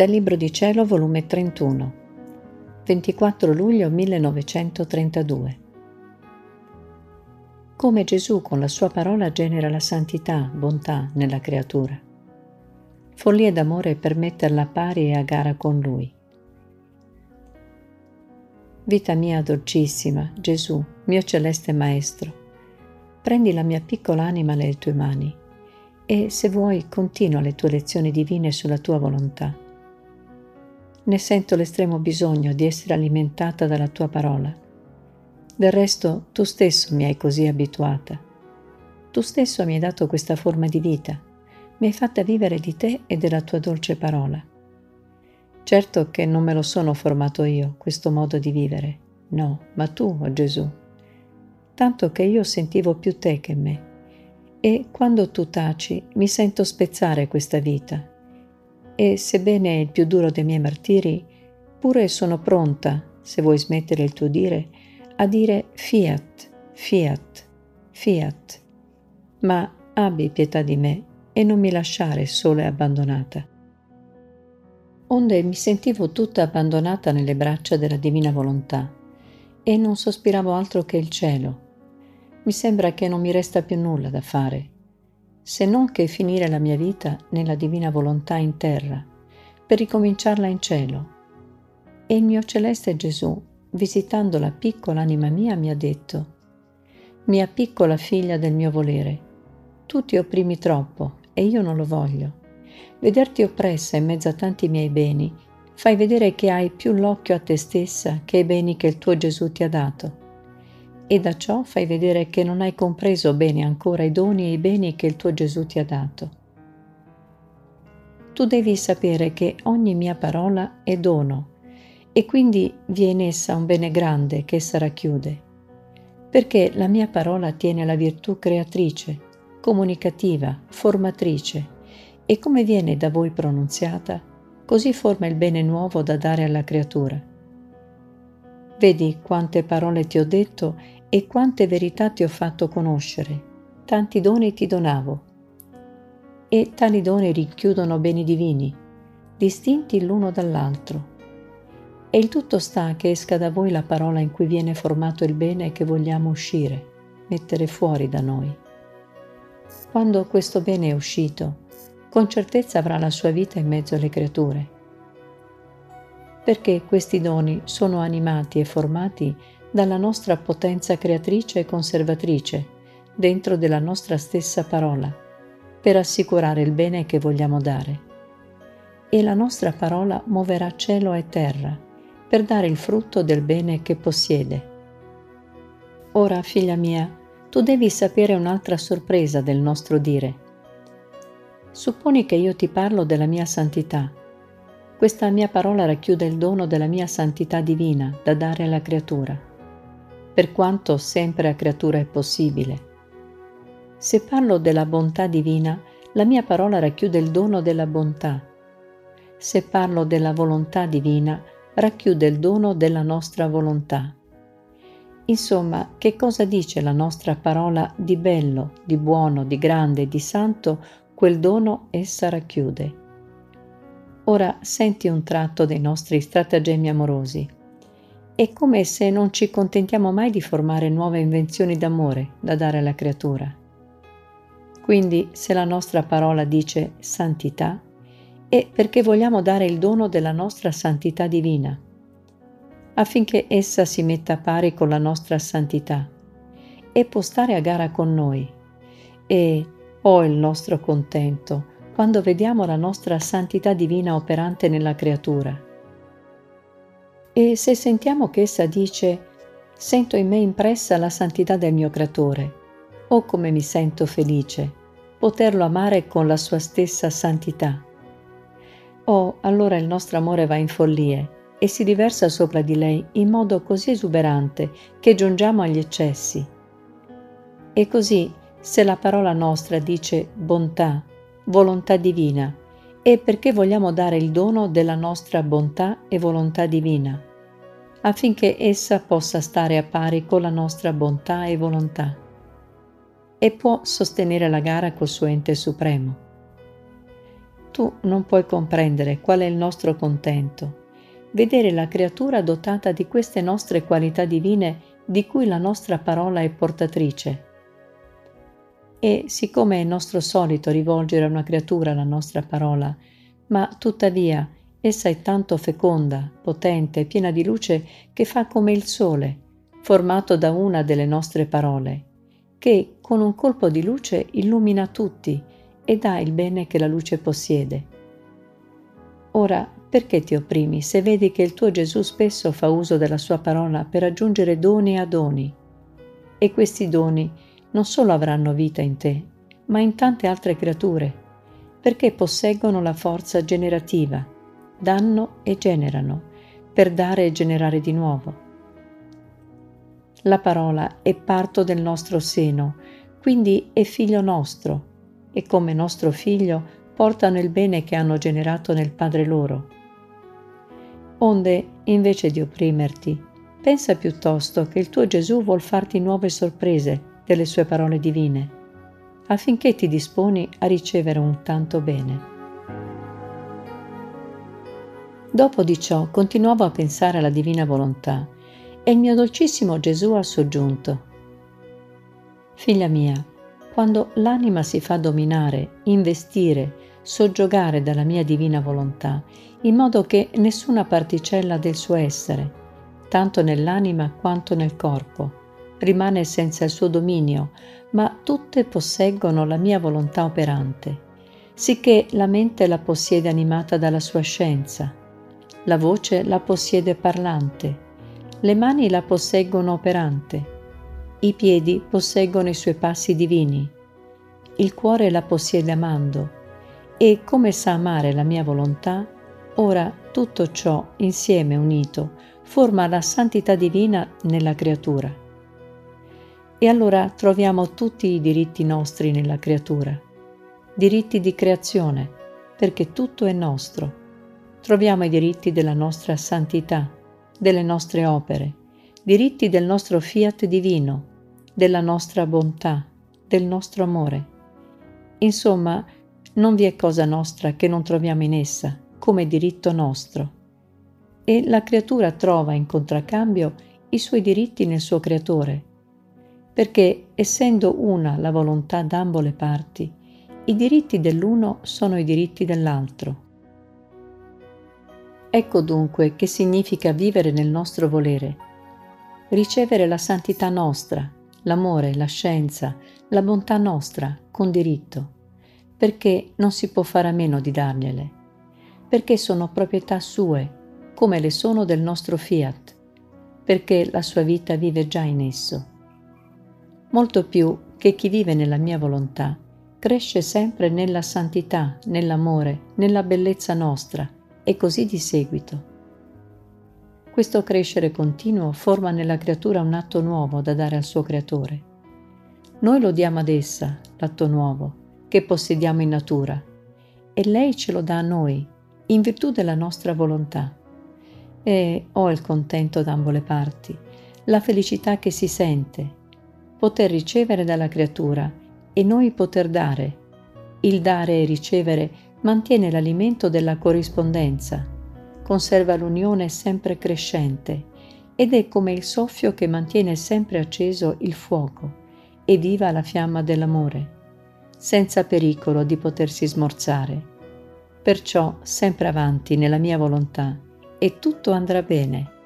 Dal Libro di Cielo, volume 31, 24 luglio 1932. Come Gesù con la sua parola genera la santità, bontà nella creatura. Follia d'amore per metterla a pari e a gara con Lui. Vita mia dolcissima, Gesù, mio celeste Maestro, prendi la mia piccola anima nelle tue mani e, se vuoi, continua le tue lezioni divine sulla tua volontà ne sento l'estremo bisogno di essere alimentata dalla tua parola. Del resto tu stesso mi hai così abituata. Tu stesso mi hai dato questa forma di vita, mi hai fatta vivere di te e della tua dolce parola. Certo che non me lo sono formato io, questo modo di vivere, no, ma tu, oh Gesù. Tanto che io sentivo più te che me. E quando tu taci mi sento spezzare questa vita, e sebbene il più duro dei miei martiri, pure sono pronta, se vuoi smettere il tuo dire, a dire fiat, fiat, fiat. Ma abbi pietà di me e non mi lasciare sola e abbandonata. Onde mi sentivo tutta abbandonata nelle braccia della divina volontà e non sospiravo altro che il cielo. Mi sembra che non mi resta più nulla da fare se non che finire la mia vita nella divina volontà in terra, per ricominciarla in cielo. E il mio celeste Gesù, visitando la piccola anima mia, mi ha detto, Mia piccola figlia del mio volere, tu ti opprimi troppo e io non lo voglio. Vederti oppressa in mezzo a tanti miei beni, fai vedere che hai più l'occhio a te stessa che ai beni che il tuo Gesù ti ha dato e da ciò fai vedere che non hai compreso bene ancora i doni e i beni che il tuo Gesù ti ha dato. Tu devi sapere che ogni mia parola è dono e quindi vi è in essa un bene grande che essa racchiude, perché la mia parola tiene la virtù creatrice, comunicativa, formatrice e come viene da voi pronunziata, così forma il bene nuovo da dare alla creatura. Vedi quante parole ti ho detto e quante verità ti ho fatto conoscere, tanti doni ti donavo. E tali doni rinchiudono beni divini, distinti l'uno dall'altro. E il tutto sta che esca da voi la parola in cui viene formato il bene che vogliamo uscire, mettere fuori da noi. Quando questo bene è uscito, con certezza avrà la sua vita in mezzo alle creature. Perché questi doni sono animati e formati dalla nostra potenza creatrice e conservatrice, dentro della nostra stessa parola, per assicurare il bene che vogliamo dare. E la nostra parola muoverà cielo e terra, per dare il frutto del bene che possiede. Ora, figlia mia, tu devi sapere un'altra sorpresa del nostro dire. Supponi che io ti parlo della mia santità. Questa mia parola racchiude il dono della mia santità divina da dare alla creatura per quanto sempre a creatura è possibile. Se parlo della bontà divina, la mia parola racchiude il dono della bontà. Se parlo della volontà divina, racchiude il dono della nostra volontà. Insomma, che cosa dice la nostra parola di bello, di buono, di grande, di santo, quel dono essa racchiude. Ora senti un tratto dei nostri stratagemmi amorosi. È come se non ci contentiamo mai di formare nuove invenzioni d'amore da dare alla creatura. Quindi se la nostra parola dice santità, è perché vogliamo dare il dono della nostra santità divina, affinché essa si metta a pari con la nostra santità e può stare a gara con noi. E, oh il nostro contento, quando vediamo la nostra santità divina operante nella creatura e se sentiamo che essa dice sento in me impressa la santità del mio creatore, oh come mi sento felice poterlo amare con la sua stessa santità. Oh, allora il nostro amore va in follie e si riversa sopra di lei in modo così esuberante che giungiamo agli eccessi. E così, se la parola nostra dice bontà, volontà divina, è perché vogliamo dare il dono della nostra bontà e volontà divina, affinché essa possa stare a pari con la nostra bontà e volontà e può sostenere la gara col suo ente supremo. tu non puoi comprendere qual è il nostro contento. Vedere la creatura dotata di queste nostre qualità divine di cui la nostra parola è portatrice. E siccome è nostro solito rivolgere a una creatura la nostra parola, ma tuttavia essa è tanto feconda, potente, piena di luce che fa come il sole, formato da una delle nostre parole, che con un colpo di luce illumina tutti e dà il bene che la luce possiede. Ora, perché ti opprimi se vedi che il tuo Gesù spesso fa uso della sua parola per aggiungere doni a doni? E questi doni non solo avranno vita in te, ma in tante altre creature, perché posseggono la forza generativa, danno e generano, per dare e generare di nuovo. La parola è parto del nostro seno, quindi è figlio nostro, e come nostro figlio portano il bene che hanno generato nel Padre loro. Onde, invece di opprimerti, pensa piuttosto che il tuo Gesù vuol farti nuove sorprese delle sue parole divine, affinché ti disponi a ricevere un tanto bene. Dopo di ciò continuavo a pensare alla divina volontà e il mio dolcissimo Gesù ha soggiunto. Figlia mia, quando l'anima si fa dominare, investire, soggiogare dalla mia divina volontà, in modo che nessuna particella del suo essere, tanto nell'anima quanto nel corpo, rimane senza il suo dominio, ma tutte posseggono la mia volontà operante, sicché la mente la possiede animata dalla sua scienza, la voce la possiede parlante, le mani la posseggono operante, i piedi posseggono i suoi passi divini, il cuore la possiede amando, e come sa amare la mia volontà, ora tutto ciò insieme unito forma la santità divina nella creatura. E allora troviamo tutti i diritti nostri nella creatura, diritti di creazione, perché tutto è nostro. Troviamo i diritti della nostra santità, delle nostre opere, diritti del nostro fiat divino, della nostra bontà, del nostro amore. Insomma, non vi è cosa nostra che non troviamo in essa come diritto nostro. E la creatura trova in contraccambio i suoi diritti nel suo creatore, perché essendo una la volontà d'ambo le parti, i diritti dell'uno sono i diritti dell'altro. Ecco dunque che significa vivere nel nostro volere, ricevere la santità nostra, l'amore, la scienza, la bontà nostra con diritto, perché non si può fare a meno di dargliele, perché sono proprietà sue, come le sono del nostro fiat, perché la sua vita vive già in esso. Molto più che chi vive nella mia volontà cresce sempre nella santità, nell'amore, nella bellezza nostra, e così di seguito. Questo crescere continuo forma nella creatura un atto nuovo da dare al suo creatore. Noi lo diamo ad essa, l'atto nuovo, che possediamo in natura, e lei ce lo dà a noi, in virtù della nostra volontà. E ho il contento da ambo le parti, la felicità che si sente, poter ricevere dalla creatura e noi poter dare. Il dare e ricevere mantiene l'alimento della corrispondenza, conserva l'unione sempre crescente ed è come il soffio che mantiene sempre acceso il fuoco e viva la fiamma dell'amore, senza pericolo di potersi smorzare. Perciò sempre avanti nella mia volontà e tutto andrà bene